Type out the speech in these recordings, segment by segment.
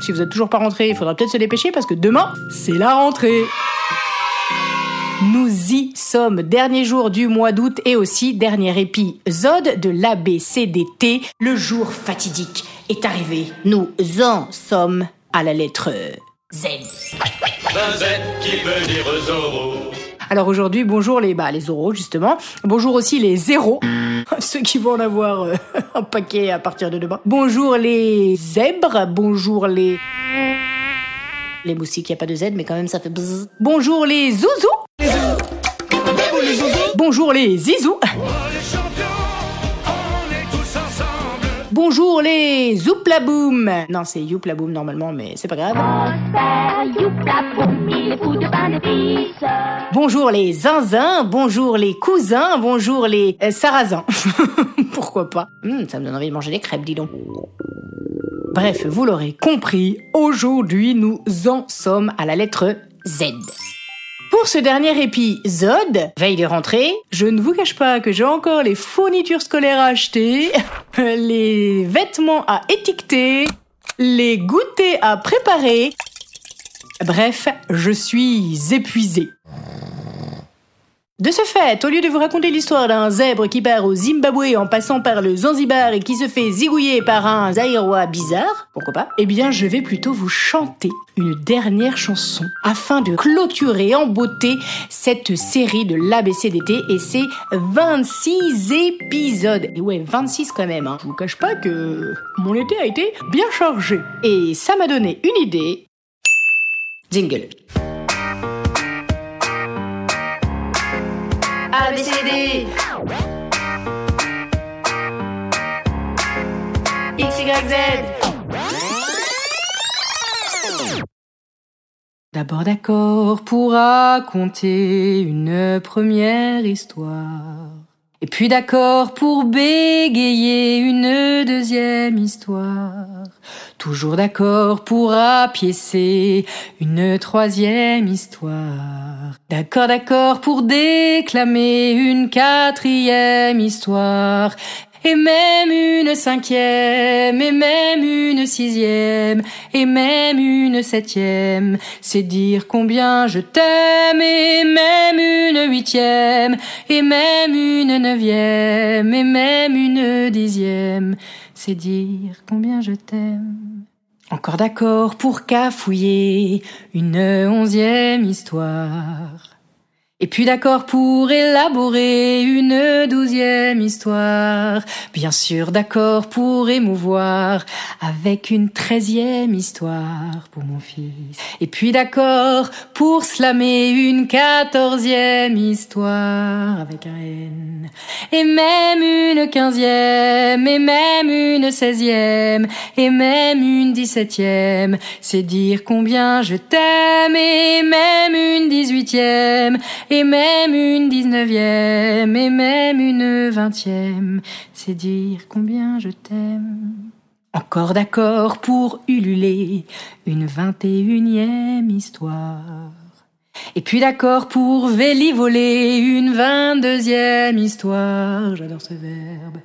si vous êtes toujours pas rentrés, il faudra peut-être se dépêcher parce que demain, c'est la rentrée. Nous y sommes, dernier jour du mois d'août et aussi dernier épisode de l'ABCDT. Le jour fatidique est arrivé. Nous en sommes à la lettre Z. Un Z qui veut dire. Alors aujourd'hui, bonjour les bah, les euros justement. Bonjour aussi les zéros, ceux qui vont en avoir euh, un paquet à partir de demain. Bonjour les zèbres, bonjour les les moustiques, il y a pas de Z mais quand même ça fait bzzz. Bonjour les zouzous. Bonjour les zizous. Bonjour les zouplaboum. Non, c'est youplaboum normalement, mais c'est pas grave. Bonjour les zinzins, bonjour les cousins, bonjour les euh, sarrasins. Pourquoi pas? Hum, Ça me donne envie de manger des crêpes, dis donc. Bref, vous l'aurez compris, aujourd'hui nous en sommes à la lettre Z. Pour ce dernier épisode, veille de rentrée, je ne vous cache pas que j'ai encore les fournitures scolaires à acheter, les vêtements à étiqueter, les goûters à préparer. Bref, je suis épuisée. De ce fait, au lieu de vous raconter l'histoire d'un zèbre qui part au Zimbabwe en passant par le Zanzibar et qui se fait zigouiller par un Zaïrois bizarre, pourquoi pas, eh bien je vais plutôt vous chanter une dernière chanson afin de clôturer en beauté cette série de l'ABCDT et ses 26 épisodes. Et ouais, 26 quand même, hein. Je vous cache pas que mon été a été bien chargé. Et ça m'a donné une idée. Jingle. ABCD XYZ D'abord d'accord pour raconter une première histoire. Et puis d'accord pour bégayer une deuxième histoire. Toujours d'accord pour apiécer une troisième histoire. D'accord, d'accord pour déclamer une quatrième histoire. Et même une cinquième, et même une sixième, et même une septième. C'est dire combien je t'aime, et même une huitième, et même une neuvième, et même une dixième. C'est dire combien je t'aime. Encore d'accord pour cafouiller une onzième histoire. Et puis d'accord pour élaborer une douzième histoire. Bien sûr d'accord pour émouvoir avec une treizième histoire pour mon fils. Et puis d'accord pour slammer une quatorzième histoire avec un N. Et même une quinzième, et même une seizième, et même une dix-septième. C'est dire combien je t'aime, et même une dix-huitième, et même une dix-neuvième, et même une vingtième. C'est dire combien je t'aime. Encore d'accord pour ululer une vingt et unième histoire. Et puis d'accord pour vélivoler une vingt-deuxième histoire. J'adore ce verbe.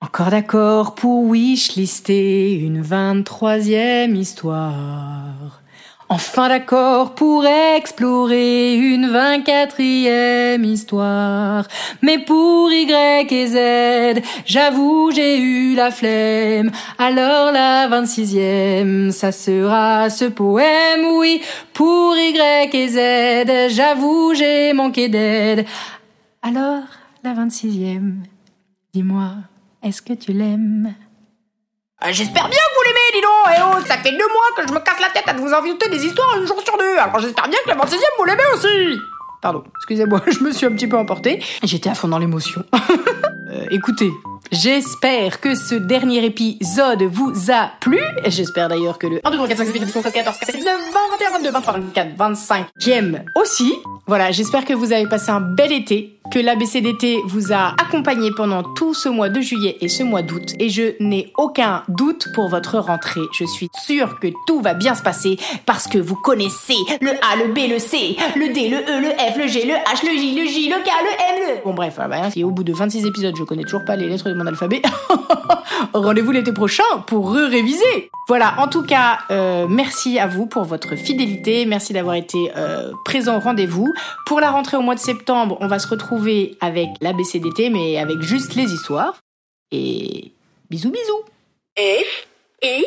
Encore d'accord pour wishlister une vingt-troisième histoire. Enfin d'accord pour explorer une vingt-quatrième histoire. Mais pour Y et Z, j'avoue j'ai eu la flemme. Alors la vingt-sixième, ça sera ce poème, oui. Pour Y et Z, j'avoue j'ai manqué d'aide. Alors la vingt-sixième, dis-moi, est-ce que tu l'aimes? J'espère bien que vous l'aimez dis donc, eh oh, ça fait deux mois que je me casse la tête à vous inventer des histoires un jour sur deux, alors j'espère bien que la 26 e vous l'aimez aussi Pardon, excusez-moi, je me suis un petit peu emportée. J'étais à fond dans l'émotion. Euh, écoutez, j'espère que ce dernier épisode vous a plu. J'espère d'ailleurs que le 1, 2, 3, 4, 5, 6, 7, 8, 9, 10, 11, 12, 13, 14, 15, 16, 17, 18, 19, 20, 21, 22, 23, 24, 25 j'aime aussi. Voilà, j'espère que vous avez passé un bel été, que l'ABCDT vous a accompagné pendant tout ce mois de juillet et ce mois d'août. Et je n'ai aucun doute pour votre rentrée. Je suis sûre que tout va bien se passer parce que vous connaissez le A, le B, le C, le D, le E, le F, le G, le H, le J, le J, le K, le M, le... Bon bref, ah bah, si au bout de 26 épisodes je connais toujours pas les lettres de mon alphabet, rendez-vous l'été prochain pour réviser Voilà, en tout cas, euh, merci à vous pour votre fidélité, merci d'avoir été euh, présent au rendez-vous. Pour la rentrée au mois de septembre, on va se retrouver avec l'ABCDT, mais avec juste les histoires. Et bisous bisous F, I,